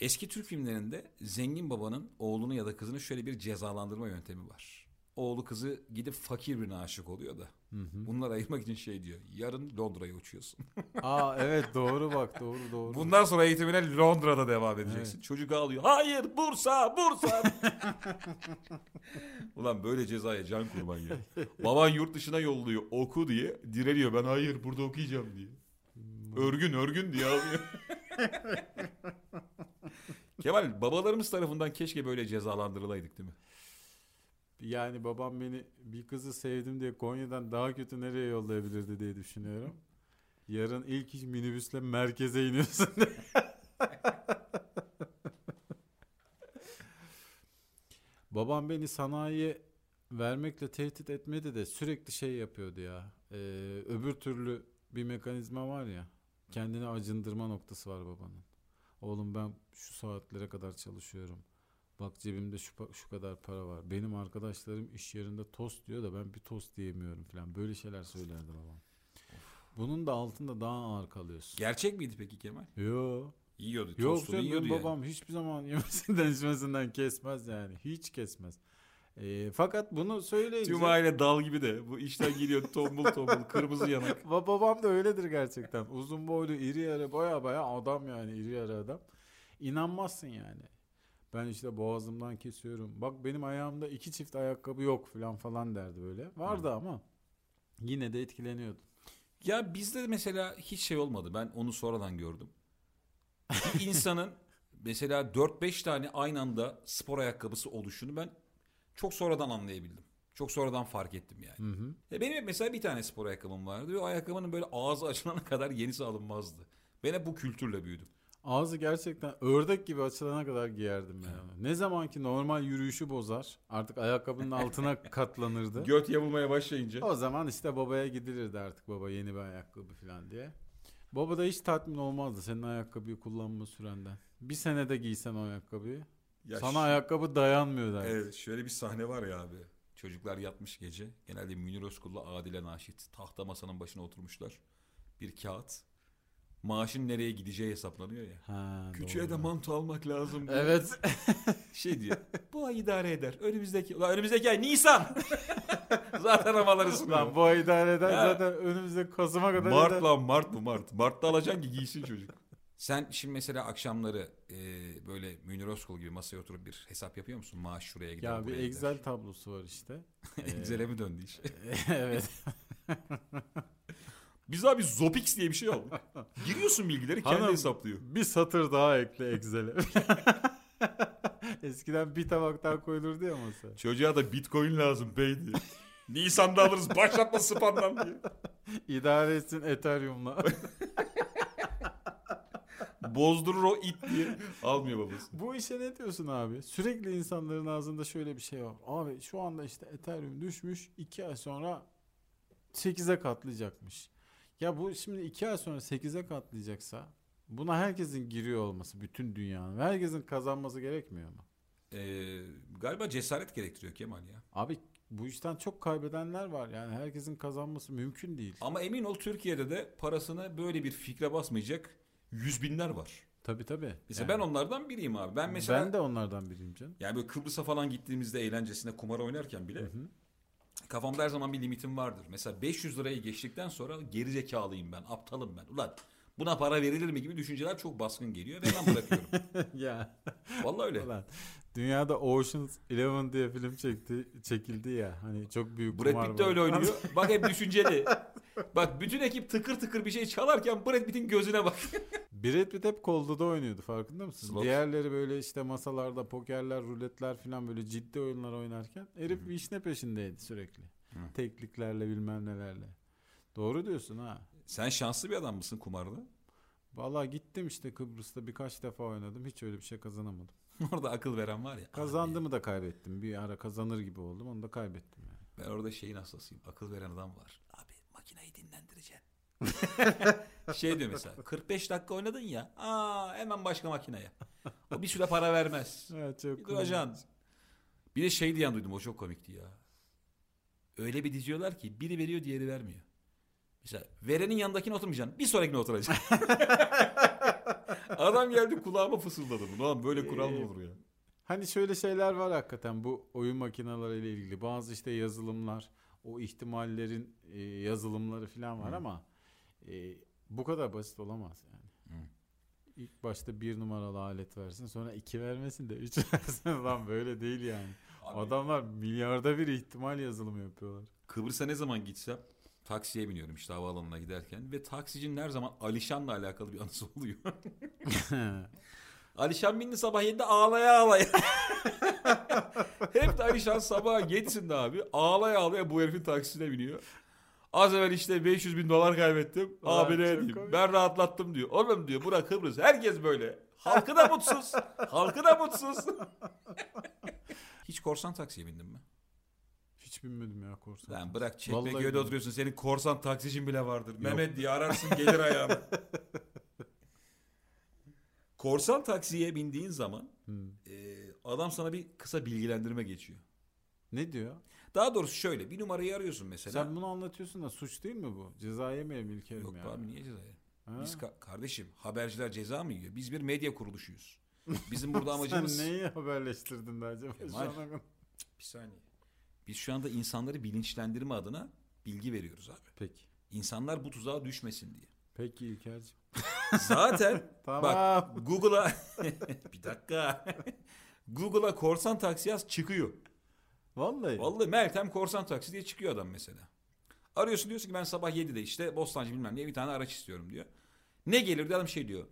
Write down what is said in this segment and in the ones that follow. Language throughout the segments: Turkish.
Eski Türk filmlerinde zengin babanın oğlunu ya da kızını şöyle bir cezalandırma yöntemi var. Oğlu kızı gidip fakir birine aşık oluyor da. Bunları ayırmak için şey diyor. Yarın Londra'ya uçuyorsun. Aa evet doğru bak doğru doğru. Bundan sonra eğitimine Londra'da devam edeceksin. Çocuk ağlıyor. Hayır Bursa Bursa. Ulan böyle cezaya can kurban ya. Baban yurt dışına yolluyor oku diye direniyor. Ben hayır burada okuyacağım diye. Örgün örgün diye ağlıyor. Kemal babalarımız tarafından keşke böyle cezalandırılaydık değil mi? Yani babam beni bir kızı sevdim diye Konya'dan daha kötü nereye yollayabilirdi diye düşünüyorum. Yarın ilk iş minibüsle merkeze iniyorsun. babam beni sanayiye vermekle tehdit etmedi de sürekli şey yapıyordu ya. Ee, öbür türlü bir mekanizma var ya. Kendini acındırma noktası var babanın. Oğlum ben şu saatlere kadar çalışıyorum. Bak cebimde şu, şu kadar para var. Benim arkadaşlarım iş yerinde tost diyor da ben bir tost diyemiyorum falan. Böyle şeyler söylerdi babam. Bunun da altında daha ağır kalıyorsun. Gerçek miydi peki Kemal? Yo. Yiyordu. Yok canım yiyordu benim yani. babam hiçbir zaman yemesinden içmesinden kesmez yani. Hiç kesmez. Ee, fakat bunu söyleyince... Tüm aile dal gibi de. Bu işten geliyor tombul tombul kırmızı yanak. Ba- babam da öyledir gerçekten. Uzun boylu, iri yarı, baya baya adam yani iri yarı adam. İnanmazsın yani. Ben işte boğazımdan kesiyorum. Bak benim ayağımda iki çift ayakkabı yok falan falan derdi böyle. Vardı ama yine de etkileniyordum. Ya bizde de mesela hiç şey olmadı. Ben onu sonradan gördüm. Bir insanın mesela 4-5 tane aynı anda spor ayakkabısı oluşunu ben çok sonradan anlayabildim. Çok sonradan fark ettim yani. Hı hı. Ya benim mesela bir tane spor ayakkabım vardı ve o ayakkabının böyle ağzı açılana kadar yenisi alınmazdı. Ben hep bu kültürle büyüdüm. Ağzı gerçekten ördek gibi açılana kadar giyerdim ben onu. Ne zaman ki normal yürüyüşü bozar artık ayakkabının altına katlanırdı. Göt yamulmaya başlayınca. O zaman işte babaya gidilirdi artık baba yeni bir ayakkabı falan diye. Baba da hiç tatmin olmazdı senin ayakkabıyı kullanma sürenden. Bir senede giysen o ayakkabıyı. Ya sana şu- ayakkabı dayanmıyor derdi. Evet şöyle bir sahne var ya abi. Çocuklar yatmış gece. Genelde Münir Özkul'la Adile Naşit tahta masanın başına oturmuşlar. Bir kağıt. Maaşın nereye gideceği hesaplanıyor ya. Ha, Küçüğe de doğru. manto almak lazım. diye. Evet. Şey diyor. Bu ay idare eder. Önümüzdeki, ulan önümüzdeki ay Nisan. Zaten havalar Lan ısınıyor. bu ay idare eder Ya. zaten önümüzdeki Kasım'a kadar Mart eder. lan Mart bu Mart. Mart'ta alacaksın ki giysin çocuk. Sen şimdi mesela akşamları e, böyle Münir Özkul gibi masaya oturup bir hesap yapıyor musun? Maaş şuraya gider. Ya bir Excel tablosu var işte. gider. Excel'e mi döndü iş? evet. Biz abi Zopix diye bir şey aldık. Giriyorsun bilgileri kendi Hanım, hesaplıyor. Bir satır daha ekle Excel'e. Eskiden bir tabaktan koyulurdu ya masaya. Çocuğa da bitcoin lazım bey diye. Nisan'da alırız başlatma spamdan diye. İdare etsin Ethereum'la. Bozdurur o it diye. Almıyor babası. Bu işe ne diyorsun abi? Sürekli insanların ağzında şöyle bir şey var. Abi şu anda işte Ethereum düşmüş. 2 ay sonra 8'e katlayacakmış. Ya bu şimdi 2 ay sonra 8'e katlayacaksa buna herkesin giriyor olması bütün dünyanın ve herkesin kazanması gerekmiyor mu? Ee, galiba cesaret gerektiriyor Kemal ya. Abi bu işten çok kaybedenler var. Yani herkesin kazanması mümkün değil. Ama emin ol Türkiye'de de parasını böyle bir fikre basmayacak yüz binler var. Tabii tabii. Mesela Yani ben onlardan biriyim abi. Ben mesela ben de onlardan biriyim canım. yani böyle Kıbrıs'a falan gittiğimizde eğlencesine kumar oynarken bile kafamda her zaman bir limitim vardır. Mesela 500 lirayı geçtikten sonra geri zekalıyım ben, aptalım ben. Ulan buna para verilir mi gibi düşünceler çok baskın geliyor ve ben bırakıyorum. ya Vallahi öyle. Ulan, dünyada Ocean's Eleven diye film çekti, çekildi ya. Hani çok büyük Brad Pitt de öyle oynuyor. Bak hep düşünceli. Bak bütün ekip tıkır tıkır bir şey çalarken Brad Pitt'in gözüne bak. Brad Pitt hep kolda oynuyordu farkında mısın? Slot. Diğerleri böyle işte masalarda pokerler, ruletler falan böyle ciddi oyunlar oynarken herif bir işine peşindeydi sürekli. Tekniklerle bilmem nelerle. Doğru diyorsun ha. Sen şanslı bir adam mısın kumarda? Vallahi gittim işte Kıbrıs'ta birkaç defa oynadım. Hiç öyle bir şey kazanamadım. Orada akıl veren var ya. Kazandığımı da kaybettim. Bir ara kazanır gibi oldum. Onu da kaybettim yani. Ben orada şeyin hastasıyım. Akıl veren adam var. Abi makineyi dinlendireceksin. şey diyor mesela 45 dakika oynadın ya. Aa hemen başka makineye. O bir süre para vermez. Evet çok Bir duracaksın. Bir de şey diyen duydum o çok komikti ya. Öyle bir diziyorlar ki biri veriyor diğeri vermiyor. Mesela verenin yanındakine oturmayacaksın. Bir sonrakine oturacaksın. Adam geldi kulağıma fısıldadı. Ulan böyle kural mı Ee, olur ya? Hani şöyle şeyler var hakikaten bu oyun makineleriyle ilgili. Bazı işte yazılımlar, o ihtimallerin e, yazılımları falan var Hı. ama e, bu kadar basit olamaz yani. Hı. İlk başta bir numaralı alet versin sonra iki vermesin de üç versin. Lan böyle değil yani. Adamlar milyarda bir ihtimal yazılımı yapıyorlar. Kıbrıs'a ne zaman gitsem taksiye biniyorum işte havaalanına giderken ve taksicinin her zaman Alişan'la alakalı bir anısı oluyor. Alişan bindi sabah 7'de ağlaya ağlaya. Hep de Alişan sabah 7'sinde abi ağlaya ağlaya bu herifin taksisine biniyor. Az evvel işte 500 bin dolar kaybettim. Abi ne diyeyim komik. ben rahatlattım diyor. Oğlum diyor bura Kıbrıs herkes böyle. Halkı da mutsuz. Halkı da mutsuz. Hiç korsan taksiye bindin mi? Hiç bilmedim ya korsan. Lan bırak Çekmeköy'de oturuyorsun. Senin korsan taksicin bile vardır. Mehmet diye ararsın gelir ayağına. korsan taksiye bindiğin zaman Hı. e, adam sana bir kısa bilgilendirme geçiyor. Ne diyor? Daha doğrusu şöyle bir numarayı arıyorsun mesela. Sen bunu anlatıyorsun da suç değil mi bu? Ceza yemeyelim İlker'im Yok ya. be abi niye cezaya? Ha? Biz ka- kardeşim haberciler ceza mı yiyor? Biz bir medya kuruluşuyuz. Bizim burada amacımız... Sen neyi haberleştirdin de acaba? Kemal. Bir saniye. Biz şu anda insanları bilinçlendirme adına bilgi veriyoruz abi. Peki. İnsanlar bu tuzağa düşmesin diye. Peki İlker'cim. Zaten Tamam. Bak Google'a bir dakika. Google'a korsan taksi yaz çıkıyor. Vallahi. Vallahi Meltem korsan taksi diye çıkıyor adam mesela. Arıyorsun diyorsun ki ben sabah 7'de işte Bostancı bilmem diye bir tane araç istiyorum diyor. Ne gelir diyor adam şey diyor.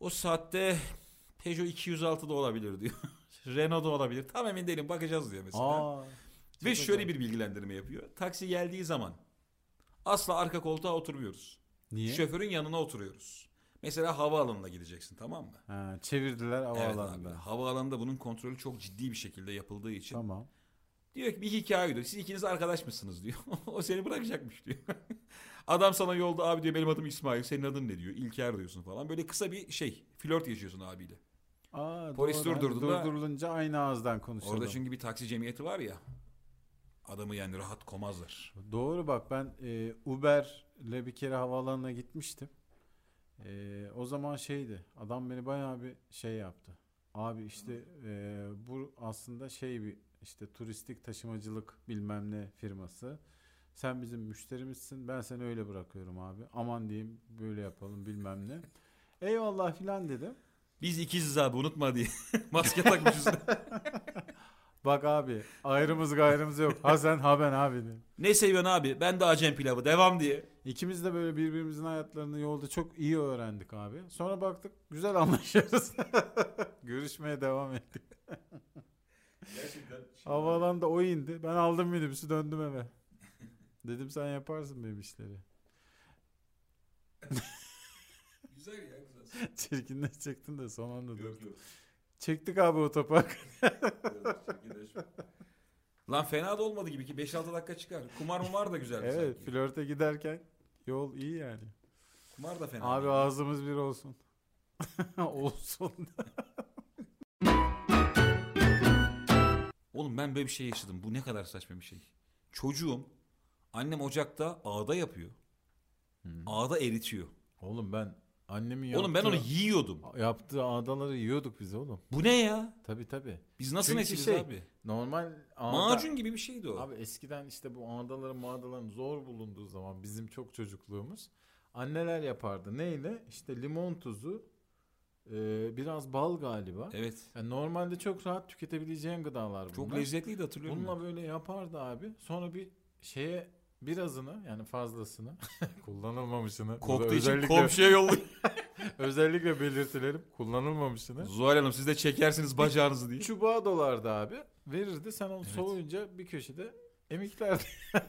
O saatte Peugeot 206 da olabilir diyor. Renault da olabilir. Tam emin değilim bakacağız diyor mesela. Aa. Ve çok şöyle bir bilgilendirme yapıyor. Taksi geldiği zaman asla arka koltuğa oturmuyoruz. Niye? Şoförün yanına oturuyoruz. Mesela havaalanına gideceksin tamam mı? Ha, çevirdiler Evet abi. havaalanında. Havaalanında bunun kontrolü çok ciddi bir şekilde yapıldığı için. tamam. Diyor ki bir hikaye diyor. Siz ikiniz arkadaş mısınız diyor. o seni bırakacakmış diyor. Adam sana yolda abi diyor benim adım İsmail senin adın ne diyor. İlker diyorsun falan. Böyle kısa bir şey flört yaşıyorsun abiyle. Aa, Polis doğru. Hani durdurduğunda- Durdurulunca aynı ağızdan konuşalım. Orada çünkü bir taksi cemiyeti var ya. Adamı yani rahat komazlar. Doğru bak ben e, Uber'le bir kere havaalanına gitmiştim. E, o zaman şeydi adam beni bayağı bir şey yaptı. Abi işte e, bu aslında şey bir işte turistik taşımacılık bilmem ne firması. Sen bizim müşterimizsin ben seni öyle bırakıyorum abi. Aman diyeyim böyle yapalım bilmem ne. Eyvallah filan dedim. Biz ikiziz abi unutma diye. Maske takmışız. Bak abi ayrımız gayrımız yok. Ha sen ha ben abi ne seviyorsun abi? Ben de acem pilavı. Devam diye. İkimiz de böyle birbirimizin hayatlarını yolda çok iyi öğrendik abi. Sonra baktık güzel anlaşıyoruz. Görüşmeye devam ettik. Gerçekten. Havaalanında o indi. Ben aldım minibüsü döndüm eve. Dedim sen yaparsın benim işleri. Güzel ya güzel. Çirkinleşecektin de son anda dur. Yok, yok. Çektik abi otopark. Lan fena da olmadı gibi ki 5-6 dakika çıkar. Kumar mumar da güzeldi evet sanki. flörte giderken yol iyi yani. Kumar da fena. Abi değil. ağzımız bir olsun. olsun. Oğlum ben böyle bir şey yaşadım. Bu ne kadar saçma bir şey. Çocuğum annem ocakta ağda yapıyor. Ağda eritiyor. Oğlum ben annemin yaptığı, Oğlum ben onu yiyordum. yaptığı ağdaları yiyorduk biz oğlum. Bu ne ya? Tabi tabi. Biz nasıl Çünkü nesiliz şey, abi? Normal ağda... Macun gibi bir şeydi o. Abi eskiden işte bu ağdaların mağdaların zor bulunduğu zaman bizim çok çocukluğumuz anneler yapardı. Neyle? İşte limon tuzu, e, biraz bal galiba. Evet. Yani normalde çok rahat tüketebileceğin gıdalar bunlar. Çok lezzetliydi hatırlıyorum. Bununla ben. böyle yapardı abi. Sonra bir şeye birazını yani fazlasını kullanılmamışını Koktuğu için özellikle, komşuya yolluyor. özellikle belirtilerim kullanılmamışını Zuhal Hanım siz de çekersiniz bacağınızı diye. çubuğa dolardı abi verirdi sen onu Evet. soğuyunca bir köşede emiklerdi.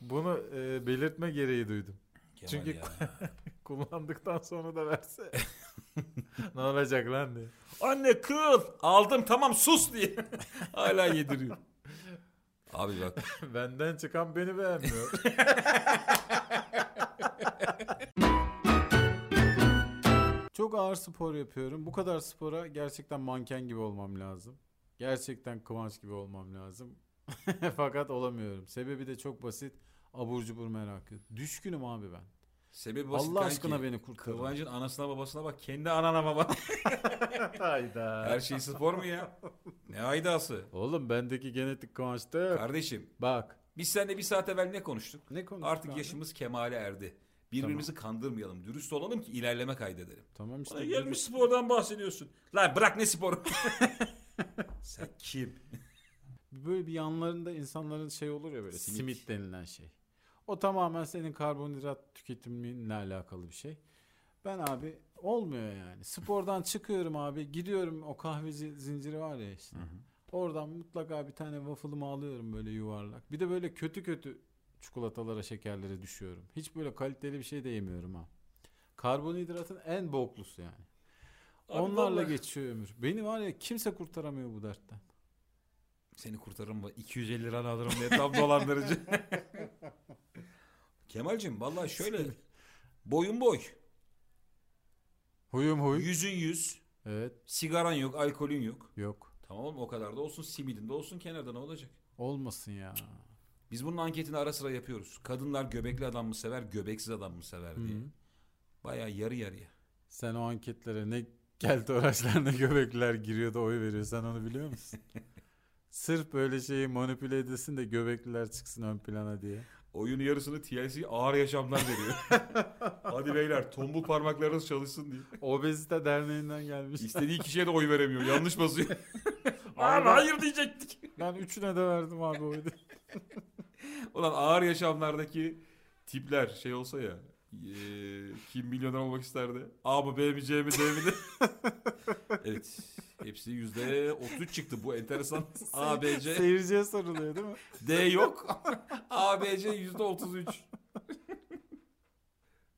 Bunu e, belirtme gereği duydum. Kemal Çünkü-. Kullandıktan sonra da verse ne olacak lan diye. Anne kıl. Aldım tamam sus diye. Hala yediriyor. Abi bak. Benden çıkan beni beğenmiyor. Çok ağır spor yapıyorum. Bu kadar spora gerçekten manken gibi olmam lazım. Gerçekten kıvanç gibi olmam lazım. Fakat olamıyorum. Sebebi de çok basit. Abur cubur merak ediyorum. Düşkünüm abi ben. Sebebi basit Allah kanki. aşkına beni kurtarın. Kıvancın anasına babasına bak. Kendi anana baba. Hayda. Her şey spor mu ya? Ne aydası? Oğlum bendeki genetik kıvançta. Kardeşim Bak. biz seninle bir saat evvel ne konuştuk? Ne konuştuk Artık abi? yaşımız kemale erdi. Birbirimizi kandırmayalım. Dürüst olalım ki ilerleme kaydedelim. Tamam işte. Bana gelmiş spordan bahsediyorsun. Lan bırak ne sporu? Sen kim? Böyle bir yanlarında insanların şey olur ya böyle Simit. simit, denilen şey. O tamamen senin karbonhidrat tüketiminle alakalı bir şey. Ben abi olmuyor yani. Spordan çıkıyorum abi. Gidiyorum o kahveci zinciri var ya işte. Oradan mutlaka bir tane waffle'ımı alıyorum böyle yuvarlak. Bir de böyle kötü kötü çikolatalara, şekerlere düşüyorum. Hiç böyle kaliteli bir şey de yemiyorum ha. Karbonhidratın en boklusu yani. Abi Onlarla vallahi- geçiyor ömür. Beni var ya kimse kurtaramıyor bu dertten. Seni kurtarırım mı? 250 lira alırım diye tam dolandırıcı. Kemal'cim vallahi şöyle boyun boy, Huyum huy. yüzün yüz, Evet. sigaran yok, alkolün yok. Yok. Tamam oğlum o kadar da olsun simidin de olsun kenarda ne olacak? Olmasın ya. Biz bunun anketini ara sıra yapıyoruz. Kadınlar göbekli adam mı sever, göbeksiz adam mı sever diye. Hı. Bayağı yarı yarıya. Sen o anketlere ne keltoraşlar ne göbekliler giriyor da oy veriyor. Sen onu biliyor musun? Sırf böyle şeyi manipüle edesin de göbekliler çıksın ön plana diye. Oyunun yarısını TLC ağır yaşamlar veriyor. Hadi beyler tombul parmaklarınız çalışsın diye. Obezite derneğinden gelmiş. İstediği kişiye de oy veremiyor. Yanlış basıyor. Abi hayır diyecektik. Ben üçüne de verdim abi oydu. Ulan ağır yaşamlardaki tipler şey olsa ya. eee, kim milyoner olmak isterdi? A mı B mi C mi D mi de? evet. Hepsi yüzde 33 çıktı. Bu enteresan. A, B, C. Seyirciye soruluyor değil mi? D yok. A, B, C yüzde 33.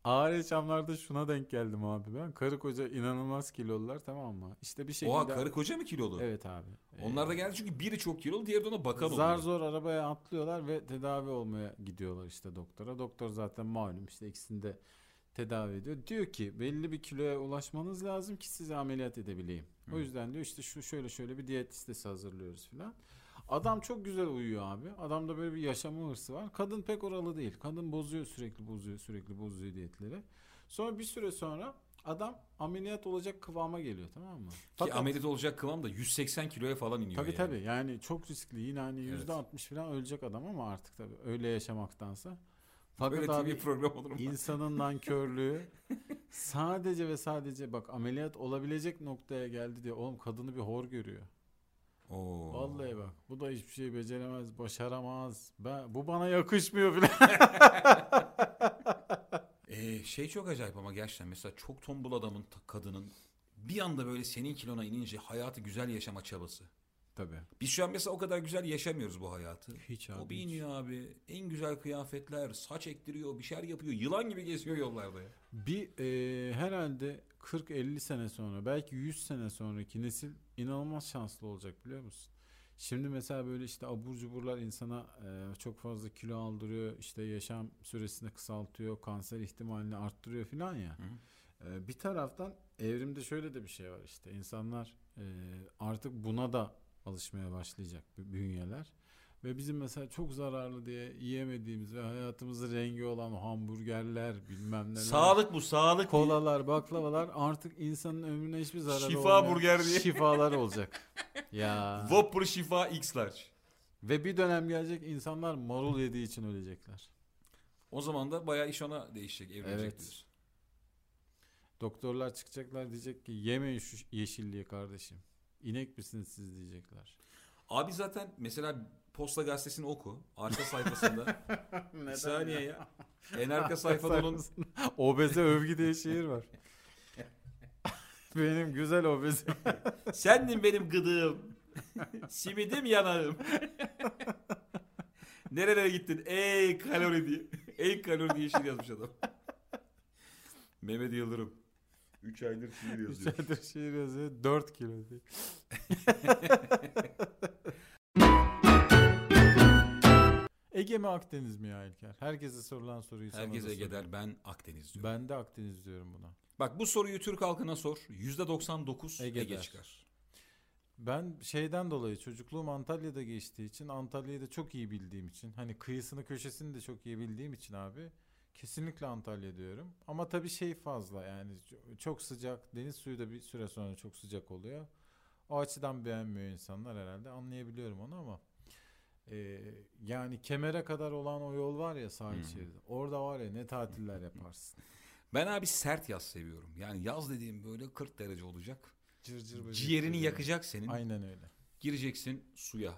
Ağır yaşamlarda şuna denk geldim abi ben. Karı koca inanılmaz kilolular tamam mı? İşte bir şekilde... Oha karı koca mı kilolu? Evet abi. Onlar da Ee, geldi çünkü biri çok kilolu diğeri de ona bakan Zar oluyor. zor arabaya atlıyorlar ve tedavi olmaya gidiyorlar işte doktora. Doktor zaten malum işte ikisini de tedavi ediyor. Diyor ki belli bir kiloya ulaşmanız lazım ki sizi ameliyat edebileyim. O yüzden diyor işte şu şöyle şöyle bir diyet listesi hazırlıyoruz filan. Adam çok güzel uyuyor abi. Adamda böyle bir yaşama hırsı var. Kadın pek oralı değil. Kadın bozuyor sürekli bozuyor sürekli bozuyor diyetleri. Sonra bir süre sonra adam ameliyat olacak kıvama geliyor tamam mı? Ki ameliyat olacak kıvam da 180 kiloya falan iniyor Tabii yani. tabii yani çok riskli yine hani Evet. yüzde altmış falan ölecek adam ama artık tabii öyle yaşamaktansa. Fakat Böyle abi TV program olur mu? insanın nankörlüğü sadece ve sadece bak ameliyat olabilecek noktaya geldi diye oğlum kadını bir hor görüyor. Oo. Vallahi bak bu da hiçbir şey beceremez, başaramaz. Ben, bu bana yakışmıyor bile. Ee, şey çok acayip ama gerçekten mesela çok tombul adamın kadının bir anda böyle senin kilona inince hayatı güzel yaşama çabası. Tabii. Biz şu an mesela o kadar güzel yaşamıyoruz bu hayatı. Hiç abi. o bir hiç. abi. En güzel kıyafetler, saç ektiriyor, bir şeyler yapıyor. Yılan gibi geziyor yollarda ya. Bir e, herhalde 40-50 sene sonra belki 100 sene sonraki nesil inanılmaz şanslı olacak biliyor musun? Şimdi mesela böyle işte abur cuburlar insana e, çok fazla kilo aldırıyor, işte yaşam süresini kısaltıyor, kanser ihtimalini arttırıyor filan ya. E, bir taraftan evrimde şöyle de bir şey var işte insanlar e, artık buna da alışmaya başlayacak bu bünyeler. Ve bizim mesela çok zararlı diye yiyemediğimiz ve hayatımızın rengi olan hamburgerler bilmem neler. Sağlık bu, sağlık. Kolalar, baklavalar artık insanın ömrüne hiçbir zararı Şifa olmayan burger diye. Şifalar olacak. ya. Whopper şifa X large. Ve bir dönem gelecek insanlar marul yediği için ölecekler. O zaman da bayağı iş ona değişecek, evrilecek Evet. diyorsun. Doktorlar çıkacaklar diyecek ki yemeyin şu yeşilliği kardeşim. İnek misiniz siz diyecekler. Abi zaten mesela Posta Gazetesi'ni oku. Arka sayfasında. bir saniye ya. En arka sayfada onun Obeze övgü diye şiir var. Benim güzel obezim. Sendin benim gıdığım. Simidim yanağım. Nerelere gittin? Ey kalori diye. Ey kalori diye şiir yazmış adam. Mehmet Yıldırım. 3 aydır şiir yazıyor. Güzeldir şiir yazıyor. 4 kilo diye. Ege mi Akdeniz mi ya İlker? Herkese sorulan soruyu sana Herkes da Ege der ben Akdeniz diyorum. Ben de Akdeniz diyorum buna. Bak bu soruyu Türk halkına sor. %99 Ege Ege, der. çıkar. Ben şeyden dolayı çocukluğum Antalya'da geçtiği için Antalya'yı da çok iyi bildiğim için hani kıyısını köşesini de çok iyi bildiğim için abi kesinlikle Antalya diyorum. Ama tabii şey fazla yani ço- çok sıcak deniz suyu da bir süre sonra çok sıcak oluyor. O açıdan beğenmiyor insanlar herhalde anlayabiliyorum onu ama e, yani kemere kadar olan o yol var ya sahil Hı. şeridi orada var ya ne tatiller yaparsın. Ben abi sert yaz seviyorum. Yani yaz dediğim böyle 40 derece olacak. Cır cır Ciğerini geliyor. yakacak senin. Aynen öyle. Gireceksin suya.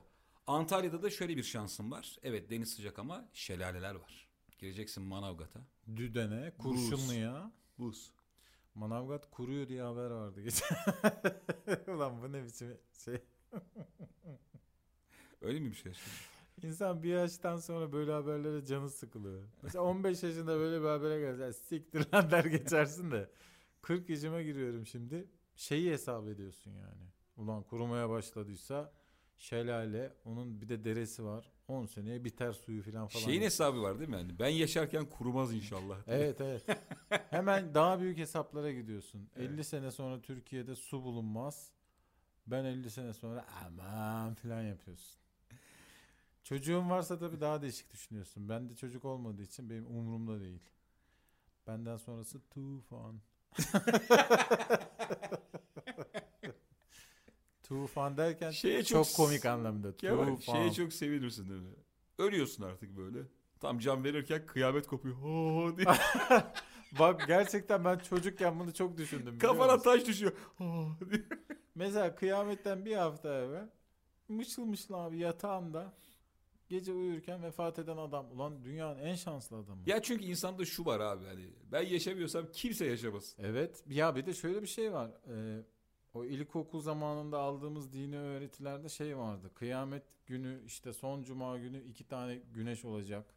Antalya'da da şöyle bir şansın var. Evet deniz sıcak ama şelaleler var. Gireceksin Manavgat'a. Düdene, Kurşunlu'ya. Buz. Manavgat kuruyor diye haber vardı geçen. Ulan bu ne biçim şey. Öyle mi bir şey? şimdi? İnsan bir yaştan sonra böyle haberlere canı sıkılıyor. Mesela 15 yaşında böyle bir habere gelsen siktir lan der geçersin de. 40 yaşıma giriyorum şimdi. Şeyi hesap ediyorsun yani. Ulan kurumaya başladıysa şelale, onun bir de deresi var. 10 seneye biter suyu falan falan. Şeyin hesabı var değil mi? Yani ben yaşarken kurumaz inşallah. Evet evet. Hemen daha büyük hesaplara gidiyorsun. Evet. 50 sene sonra Türkiye'de su bulunmaz. Ben 50 sene sonra aman falan yapıyorsun. Çocuğun varsa tabii daha değişik düşünüyorsun. Bende çocuk olmadığı için benim umurumda değil. Benden sonrası tufan. tufan derken Şeye çok, çok komik anlamda. Kemal Tufan. şeye çok sevinirsin değil mi? Ölüyorsun artık böyle. Tam can verirken kıyamet kopuyor. Ho diye. Bak gerçekten ben çocukken bunu çok düşündüm. Kafana taş düşüyor. Ho diye. Mesela kıyametten bir hafta evvel mışıl mışıl abi yatağında gece uyurken vefat eden adam. Ulan dünyanın en şanslı adamı. Ya çünkü insanda şu var abi hani ben yaşamıyorsam kimse yaşamasın. Evet. Ya bir de şöyle bir şey var. Ee, o ilkokul zamanında aldığımız dini öğretilerde şey vardı. Kıyamet günü işte son cuma günü iki tane güneş olacak.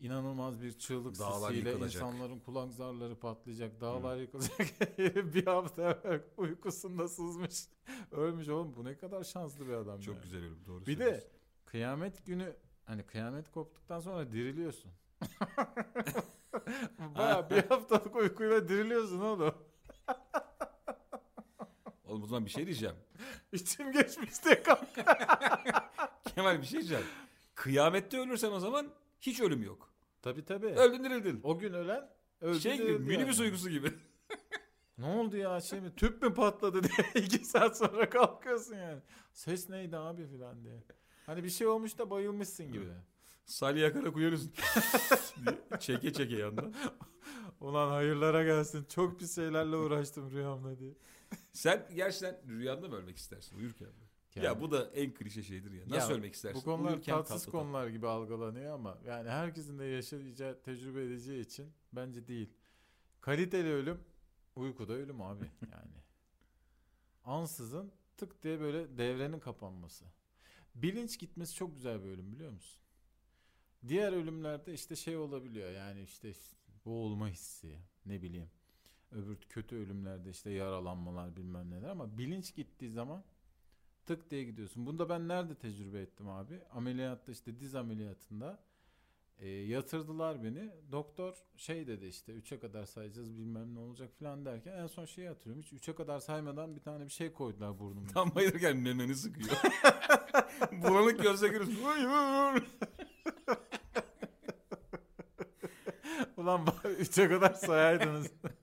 İnanılmaz bir çığlık Dağlar sesiyle yıkılacak. insanların kulak zarları patlayacak. Dağlar yıkılacak. bir hafta uykusunda sızmış. Ölmüş oğlum bu ne kadar şanslı bir adam. Çok ya. güzel ölüm doğru Bir de kıyamet günü hani kıyamet koptuktan sonra diriliyorsun. Baya bir haftalık uykuyla diriliyorsun oğlum. Oğlum o zaman bir şey diyeceğim. İçim geçmiş diye kalk. Kemal bir şey diyeceğim. Kıyamette ölürsen o zaman hiç ölüm yok. Tabi tabi. Öldün dirildin. O gün ölen öldü Şey gibi dirildi minibüs yani. uykusu gibi. Ne oldu ya şey mi tüp mü patladı diye iki saat sonra kalkıyorsun yani. Ses neydi abi filan diye. Hani bir şey olmuş da bayılmışsın gibi. Salih yakarak uyanıyorsun. diye çeke çeke yandan. Ulan hayırlara gelsin. Çok pis şeylerle uğraştım rüyamda diye. Sen gerçekten rüyanda mı ölmek istersin uyurken mi? Ya bu da en klişe şeydir ya. Nasıl Ya, ölmek istersin? Bu konular Uyurken tatsız tatlı konular gibi algılanıyor ama yani herkesin de yaşayacağı, tecrübe edeceği için bence değil. Kaliteli ölüm uykuda ölüm abi yani. Ansızın tık diye böyle devrenin kapanması. Bilinç gitmesi çok güzel bir ölüm biliyor musun? Diğer ölümlerde işte şey olabiliyor yani işte boğulma hissi ne bileyim. Öbür kötü ölümlerde işte yaralanmalar bilmem neler ama bilinç gittiği zaman tık diye gidiyorsun. Bunu da ben nerede tecrübe ettim abi? Ameliyatta işte diz ameliyatında e, yatırdılar beni. Doktor şey dedi işte 3'e kadar sayacağız bilmem ne olacak falan derken en son şeyi hatırlıyorum. Hiç 3'e kadar saymadan bir tane bir şey koydular burnuma. Tam bayılırken memeni sıkıyor. Bulanık gözle görüyorsun. Uyur. Ulan bari 3'e kadar sayaydınız.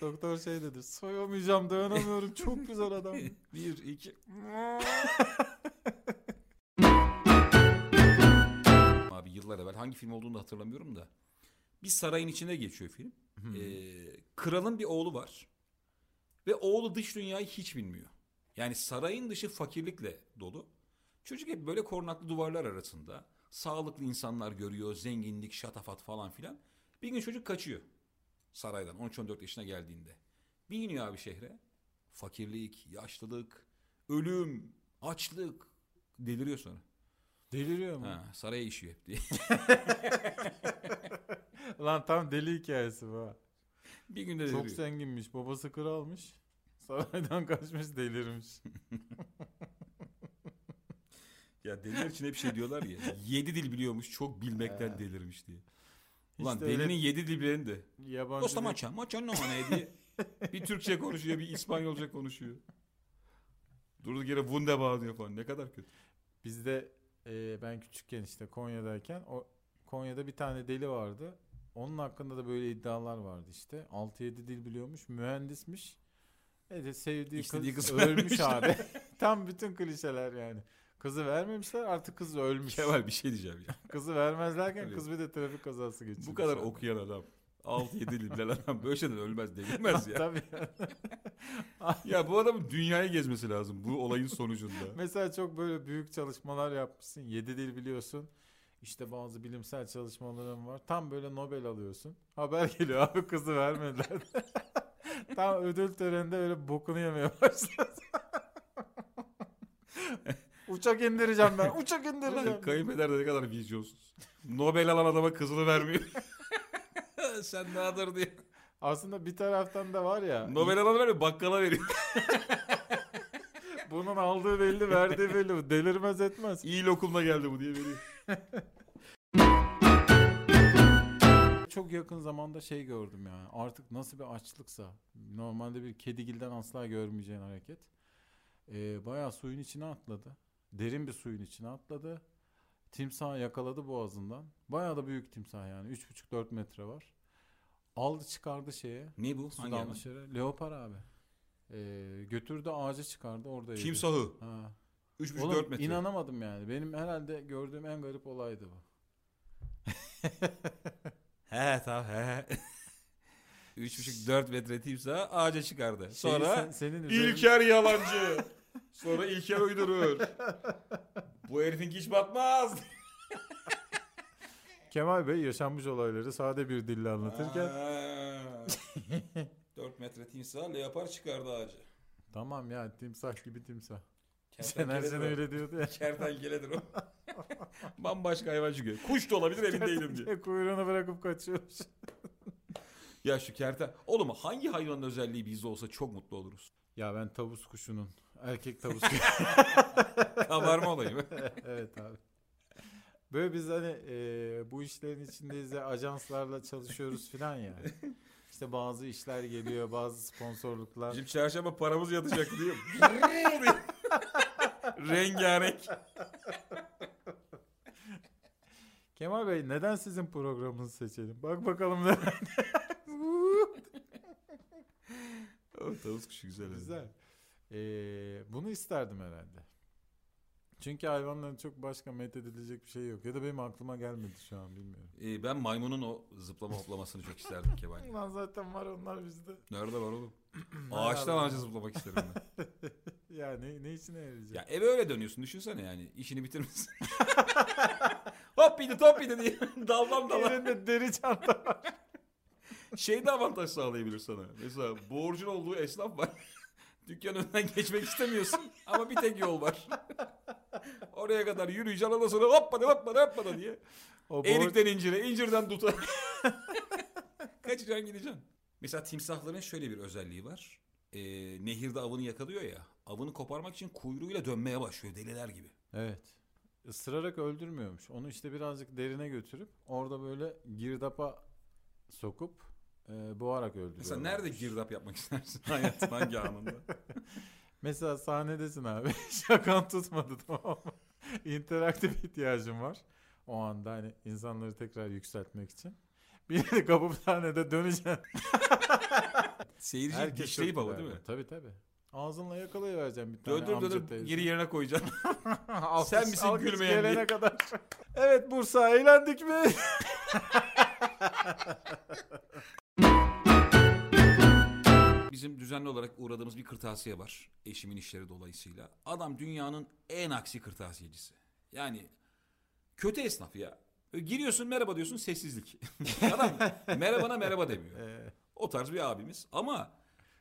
Doktor şey dedi soyamayacağım dayanamıyorum çok güzel adam. Bir, iki. Abi yıllar evvel hangi film olduğunu da hatırlamıyorum da. Bir sarayın içinde geçiyor film. Ee, kralın bir oğlu var. Ve oğlu dış dünyayı hiç bilmiyor. Yani sarayın dışı fakirlikle dolu. Çocuk hep böyle korunaklı duvarlar arasında. Sağlıklı insanlar görüyor, zenginlik, şatafat falan filan. Bir gün çocuk kaçıyor saraydan 13-14 yaşına geldiğinde. Bir iniyor abi şehre. Fakirlik, yaşlılık, ölüm, açlık deliriyor sonra. Deliriyor mu? Ha, saraya işiyor hep diye. Lan tam deli hikayesi bu. ha. bir günde deliriyor. Çok zenginmiş. Babası kralmış. Saraydan kaçmış delirmiş. Ya deliler için hep şey diyorlar ya. Yedi dil biliyormuş çok bilmekten delirmiş diye. Ulan İşte öyle delinin yedi dil bilen de. yabancı Dosta bir- maça, maça no diye. bir Türkçe konuşuyor, bir İspanyolca konuşuyor. Durduk yere Wunderbar diyor falan. Ne kadar kötü. Bizde e, ben küçükken işte Konya'dayken o Konya'da bir tane deli vardı. Onun hakkında da böyle iddialar vardı işte. 6-7 dil biliyormuş. Mühendismiş. Evet sevdiği İstediği kız kızı ölmüş abi. Tam bütün klişeler yani. Kızı vermemişler artık kız ölmüş. Kemal bir şey diyeceğim ya. Kızı vermezlerken Evet. kız bir de trafik kazası geçirmiş. Bu kadar okuyan adam. 6-7 dil bilen adam böyle şeyden ölmez delirmez ya. Tabii. ya bu adamın dünyayı gezmesi lazım bu olayın sonucunda. Mesela çok böyle büyük çalışmalar yapmışsın. 7 dil biliyorsun. İşte bazı bilimsel çalışmaların var. Tam böyle Nobel alıyorsun. Haber geliyor abi kızı vermediler. Tam ödül töreninde öyle bokunu yemeye başladı. Uçak indireceğim ben. Uçak indireceğim. Ulan kayınpeder de ne kadar vizyonsuz. Nobel alan adama kızını vermiyor. Sen ne adır diye. Aslında bir taraftan da var ya. Nobel alanı vermiyor bakkala veriyor. Bunun aldığı belli, verdiği belli. Delirmez etmez. İyi lokumla geldi bu diye veriyor. Çok yakın zamanda şey gördüm yani. Artık nasıl bir açlıksa. Normalde bir kedigilden asla görmeyeceğin hareket. Ee, bayağı suyun içine atladı. Derin bir suyun içine atladı. Timsah yakaladı boğazından. Bayağı da büyük timsah yani. 3,5-4 metre var. Aldı çıkardı şeye. Ne bu? Hangi Sudan hayvan? dışarı. Leopar abi. Ee, götürdü ağaca çıkardı orada yedi. Timsahı. Ha. 3,5-4 Oğlum metre. inanamadım yani. Benim herhalde gördüğüm en garip olaydı bu. He tamam he. 3,5-4 metre timsah ağaca çıkardı. Şeyi Sonra sen- senin İlker yalancı. Sonra İlker uydurur. Bu herifin hiç batmaz. Kemal Bey yaşanmış olayları sade bir dille anlatırken 4 metre timsah leopar çıkardı ağaca. tamam ya timsah gibi timsah. Şener Şen o. öyle diyordu ya. Kertenkeledir o. Bambaşka hayvan çünkü. Kuş da olabilir emin değilim diye. Kuyruğunu bırakıp kaçıyormuş. Ya şu kerten... Oğlum hangi hayvanın özelliği bizde olsa çok mutlu oluruz. ya ben tavus kuşunun erkek tavus kuşu. Kabarma olayı mı? evet abi. Böyle biz hani e, bu işlerin içindeyiz ya ajanslarla çalışıyoruz filan ya. İşte bazı işler geliyor, bazı sponsorluklar. Bizim çarşamba paramız yatacak diyor. Rengarenk. Kemal Bey neden sizin programınızı seçelim? Bak bakalım ne. O tavus kuşu güzel. Güzel. Ee, bunu isterdim herhalde. Çünkü hayvanların çok başka methedilecek bir şey yok. Ya da benim aklıma gelmedi şu an bilmiyorum. Ee, ben maymunun o zıplama hoplamasını çok isterdim Kemal. Ulan zaten var onlar bizde. Nerede var oğlum? Ağaçtan ağaca zıplamak isterim ben. Ya ne, ne işine yarayacak? Ya eve öyle dönüyorsun düşünsene yani. işini bitirmişsin. hop bidi top bidi diye daldan dala. Elinde deri çanta var. Şey de avantaj sağlayabilir sana. Mesela borcun olduğu esnaf var. Dükkan önünden geçmek istemiyorsun ama bir tek yol var. Oraya kadar yürüyeceksin ondan sonra hoppada hoppada hoppada diye. O borç- Erikten incire, incirden duta. Kaçacaksın gideceksin. Mesela timsahların şöyle bir özelliği var. Ee, nehirde avını yakalıyor ya. Avını koparmak için kuyruğuyla dönmeye başlıyor deliler gibi. Evet. Isırarak öldürmüyormuş. Onu işte birazcık derine götürüp orada böyle girdapa sokup e, boğarak öldürüyor. Mesela nerede girdap yapmak istersin hayatın hangi anında? Mesela sahnedesin abi. Şakan tutmadı tamam mı? İnteraktif ihtiyacım var. O anda hani insanları tekrar yükseltmek için. Bir de kapı sahnede döneceksin. Seyirci Herkes dişleyip güler. değil mi? Tabii tabii. Ağzınla yakalayıvereceksin bir tane Döndür amca döndür teyze. geri yerine koyacaksın. Alkış- Sen misin alkış gülmeyen gelene diye. kadar. evet Bursa eğlendik mi? Bizim düzenli olarak uğradığımız bir kırtasiye var. Eşimin işleri dolayısıyla. Adam dünyanın en aksi kırtasiyecisi. Yani kötü esnaf ya. Giriyorsun merhaba diyorsun sessizlik. Adam merhabana merhaba demiyor. O tarz bir abimiz. Ama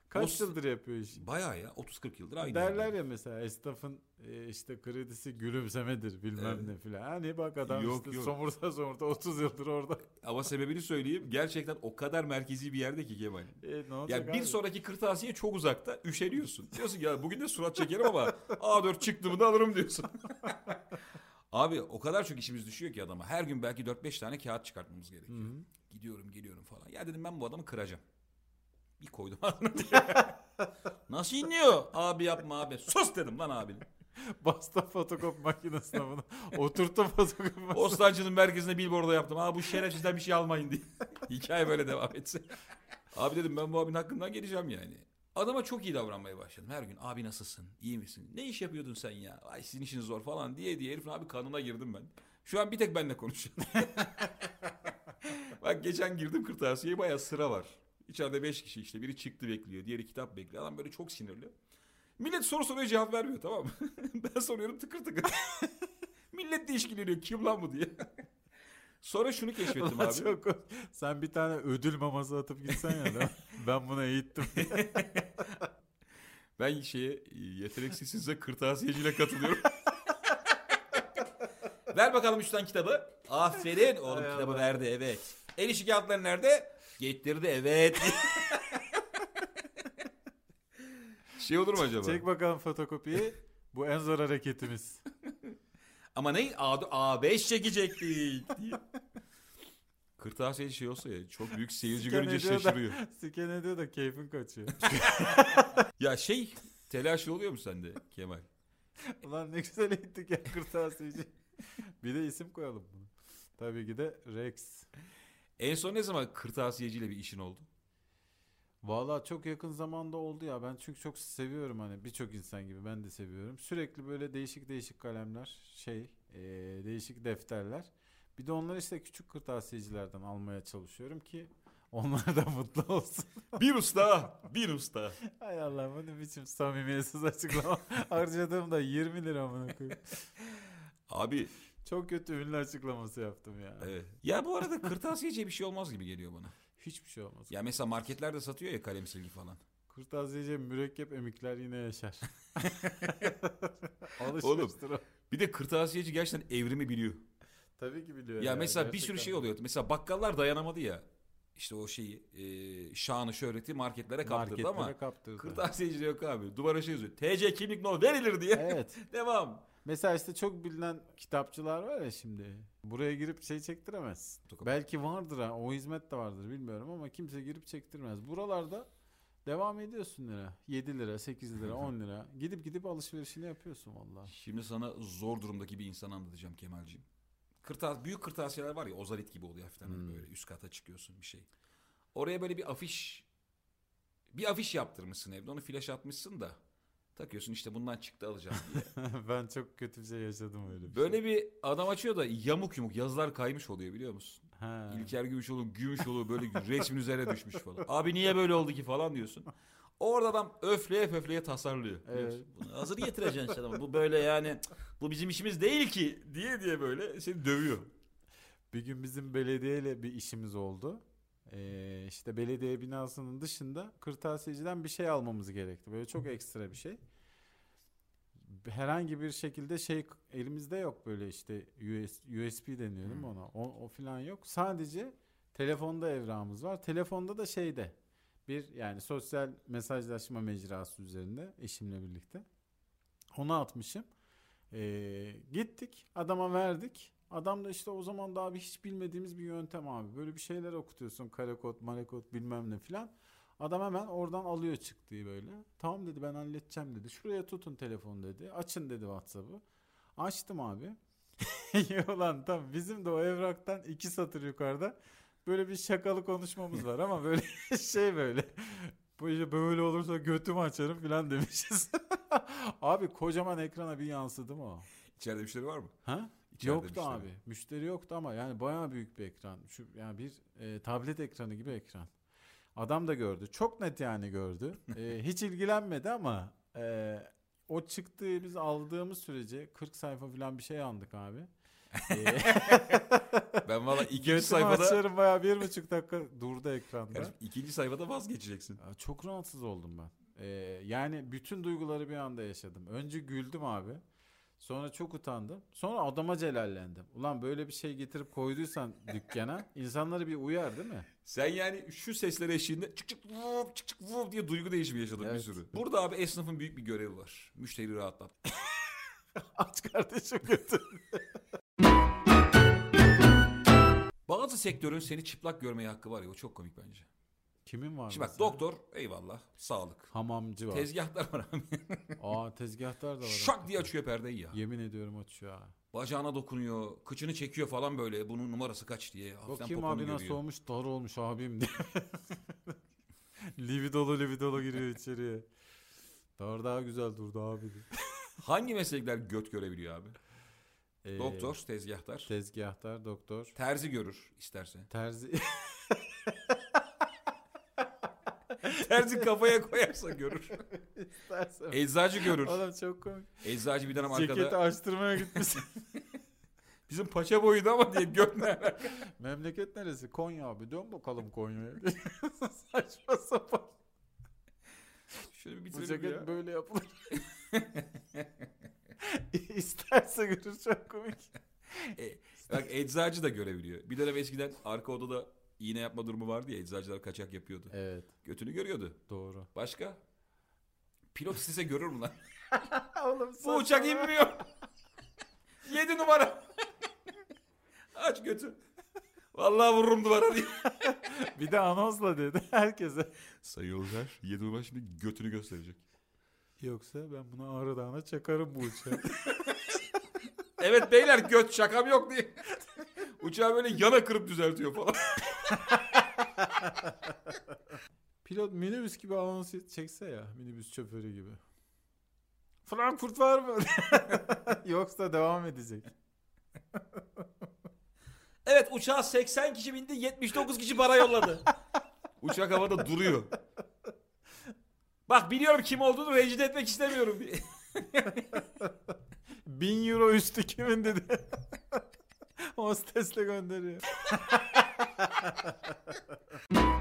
kaç O- yıldır yapıyor işi? bayağı ya 30-40 yıldır aynı. Derler yerde. ya mesela esnafın e, işte kredisi gülümsemedir bilmem Evet. ne filan. Hani bak adam Yok, işte yok. somurta somurta 30 yıldır orada. Ama sebebini söyleyeyim. Gerçekten o kadar merkezi bir yerde ki Kemal. E, ne olacak Yani bir abi? sonraki kırtasiye çok uzakta. Üşeniyorsun. Diyorsun ya bugün de surat çekerim ama A4 çıktı mı da alırım diyorsun. Abi o kadar çok işimiz düşüyor ki adama. Her gün belki 4-5 tane kağıt çıkartmamız gerekiyor. Hı hı. Gidiyorum geliyorum falan. Ya dedim ben bu adamı kıracağım. Bir koydum ağzına diye. Nasıl inliyor? Abi yapma abi. Sus dedim lan abinin. Bastım fotokopi makinesine bunu. Oturttum fotokopi makinesine. Bostancı'nın merkezine billboard'a yaptım. Aa bu şerefsizden bir şey almayın diye. Hikaye böyle devam etse. Abi dedim ben bu abinin hakkından geleceğim yani. Adama çok iyi davranmaya başladım. Her gün abi nasılsın? İyi misin? Ne iş yapıyordun sen ya? Ay sizin işiniz zor falan diye diye herifin abi kanına girdim ben. Şu an bir tek benimle konuşuyor. Bak geçen girdim kırtasiyeye bayağı sıra var. İçeride beş kişi işte. Biri çıktı bekliyor. Diğeri kitap bekliyor. Adam böyle çok sinirli. Millet soru soruyor cevap vermiyor tamam mı? ben soruyorum tıkır tıkır. Millet de işkileniyor. Kim lan bu diye. Sonra şunu keşfettim abi. çok. Sen bir tane ödül maması atıp gitsen ya? Ben buna eğittim. Ben şeye yeteneksizsinize kırtasiyeciyle katılıyorum. Ver bakalım üstten kitabı. Aferin. Oğlum Hay kitabı Allah. verdi evet. El işi kağıtları nerede? Getirdi evet. şey olur mu acaba? Çek bakalım fotokopiyi. Bu en zor hareketimiz. Ama ne? A, A5 çekecektik diye. Kırtasiyeci şey olsa ya çok büyük seyirci Scan görünce ediyor da- şaşırıyor. Siken ediyor da keyfin kaçıyor. Ya şey telaş oluyor mu sende Kemal? Ulan ne güzel eğittik ya kırtasiyeci. bir de isim koyalım bunu. Tabii ki de Rex. En son ne zaman kırtasiyeciyle bir işin oldu? Valla çok yakın zamanda oldu ya. Ben çünkü çok seviyorum hani birçok insan gibi ben de seviyorum. Sürekli böyle değişik değişik kalemler, şey, eee, değişik defterler. Bir de onları işte küçük kırtasiyecilerden almaya çalışıyorum ki onlar da mutlu olsun. Bir usta, bir usta. Hay Allah bu ne biçim samimiyetsiz açıklama. Harcadığım da 20 lira amına koyayım. Abi Çok kötü ünlü açıklaması yaptım ya. evet. Ya bu arada kırtasiyeciye bir şey olmaz gibi geliyor bana. Hiçbir şey olmaz. Ya mesela marketlerde satıyor ya kalem silgi falan. Kırtasiyeciye mürekkep emikler yine yaşar. Alışmıştır o. Bir de kırtasiyeci gerçekten evrimi biliyor. Tabii ki biliyor. Ya mesela bir sürü gerçekten. şey oluyor. Mesela bakkallar dayanamadı ya. İşte o şeyi e, şanı şöhreti marketlere kaptırdı Marketlere ama kaptırdı. kırtasiyeci yok abi. Duvara şey yazıyor. TC kimlik no verilir diye. Evet. Devam. Mesela işte çok bilinen kitapçılar var ya şimdi. Buraya girip şey çektiremez. Belki vardır ha. O hizmet de vardır bilmiyorum ama kimse girip çektirmez. Buralarda devam ediyorsun lira. 7 lira, 8 lira, 10 lira. Gidip gidip alışverişini yapıyorsun vallahi. Şimdi sana zor durumdaki bir insan anlatacağım Kemal'ciğim. Kırtas, büyük kırtasiyeler var ya ozalit gibi oluyor hafiften hani Hmm. böyle üst kata çıkıyorsun bir şey. Oraya böyle bir afiş bir afiş yaptırmışsın evde onu flash atmışsın da takıyorsun işte bundan çıktı alacağım diye. ben çok kötü bir şey yaşadım öyle bir Böyle bir adam açıyor da yamuk yumuk yazılar kaymış oluyor biliyor musun? şey. Ha. İlker Gümüşoğlu Gümüşoğlu böyle resmin üzerine düşmüş falan. Abi niye böyle oldu ki falan diyorsun. Orada adam öfleye pöfleye tasarlıyor. Evet. Bunu hazır getireceksin sen ama bu böyle yani bu bizim işimiz değil ki diye diye böyle seni dövüyor. Bir gün bizim belediyeyle bir işimiz oldu. Ee, işte belediye binasının dışında kırtasiyeciden bir şey almamız gerekti. Böyle çok ekstra bir şey. Herhangi bir şekilde şey elimizde yok böyle işte US, USB deniyor değil mi ona? O, o falan yok. Sadece telefonda evrağımız var. Telefonda da şeyde bir yani sosyal mesajlaşma mecrası üzerinde eşimle birlikte. Onu atmışım. Ee, gittik adama verdik. Adam da işte o zaman daha bir hiç bilmediğimiz bir yöntem abi. Böyle bir şeyler okutuyorsun. Karekod, marekod bilmem ne filan. Adam hemen oradan alıyor çıktığı böyle. Tamam dedi ben halledeceğim dedi. Şuraya tutun telefonu dedi. Açın dedi Whatsapp'ı. Açtım abi. Ulan tam bizim de o evraktan iki satır yukarıda böyle bir şakalı konuşmamız var ama böyle şey böyle. Bu işte böyle olursa götümü açarım filan demişiz. abi kocaman ekrana bir yansıdı mı o? İçeride müşteri var mı? Ha? İçeride yoktu müşteri. abi. Müşteri yoktu ama yani bayağı büyük bir ekran. Şu yani bir e, tablet ekranı gibi ekran. Adam da gördü. Çok net yani gördü. E, hiç ilgilenmedi ama e, o çıktığı biz aldığımız sürece 40 sayfa falan bir şey aldık abi. E, Ben valla ikinci sayfada açarım bayağı bir buçuk dakika durdu ekranda. Kardeşim, ikinci sayfada vazgeçeceksin. Ya Çok rahatsız oldum ben. Ee, yani bütün duyguları bir anda yaşadım. Önce güldüm abi. Sonra çok utandım. Sonra adama celallendim. Ulan böyle bir şey getirip koyduysan dükkana insanları bir uyar değil mi? Sen yani şu sesler eşliğinde çık çık vup çık çık vup diye duygu değişimi yaşadın bir Evet. sürü. Burada abi esnafın büyük bir görevi var. Müşteri rahatlat. Aç kardeşim götür. Bazı sektörün seni çıplak görmeye hakkı var ya o çok komik bence. Kimin var Şimdi bak mesela? doktor eyvallah sağlık. Hamamcı var. Tezgahlar var abi. Aa tezgahtar da var. Şak diye açıyor perdeyi ya. Yemin ediyorum açıyor ha. Bacağına dokunuyor. Kıçını çekiyor falan böyle. Bunun numarası kaç diye. Hafiften Bakayım poponu abi nasıl görüyor. olmuş dar olmuş abim diye. lividolu lividolu giriyor içeriye. Dar daha güzel durdu abi. Hangi meslekler göt görebiliyor abi? Ee, Doktor, tezgahtar. Tezgahtar, doktor. Terzi görür isterse. Terzi. Terzi kafaya koyarsa görür. İstersen. Eczacı görür. Oğlum çok komik. Eczacı bir dönem Ceketi arkada. açtırmaya gitmiş. Bizim paça boyuydu ama diye göt ne alaka? Memleket neresi? Konya abi. Dön bakalım Konya'ya. Saçma sapan. Şöyle bir Bu bitirelim ceket ya. böyle yapılır. İsterse görür çok komik. Bak eczacı da görebiliyor. Bir dönem eskiden arka odada iğne yapma durumu vardı ya eczacılar kaçak yapıyordu. Evet Götünü görüyordu. doğru. Başka? Pilot istese görür mü lan? Oğlum Bu uçak inmiyor. 7 numara. Aç götü. Vallahi vururum duvara diye. Bir de anonsla dedi herkese. Sayın yolcular 7 numara şimdi götünü gösterecek. Yoksa ben bunu Ağrı Dağı'na çakarım bu uçağı. Evet beyler göt şakam yok diye. Uçağı böyle yana kırıp düzeltiyor falan. Pilot minibüs gibi anons çekse ya. Minibüs şoförü gibi. Frankfurt var mı? Yoksa devam edecek. Evet uçağa 80 kişi bindi 79 kişi para yolladı. Uçak havada duruyor. Bak biliyorum kim olduğunu rencide etmek istemiyorum diye. 1000 euro üstü kimin dedi. Hostesle gönderiyor.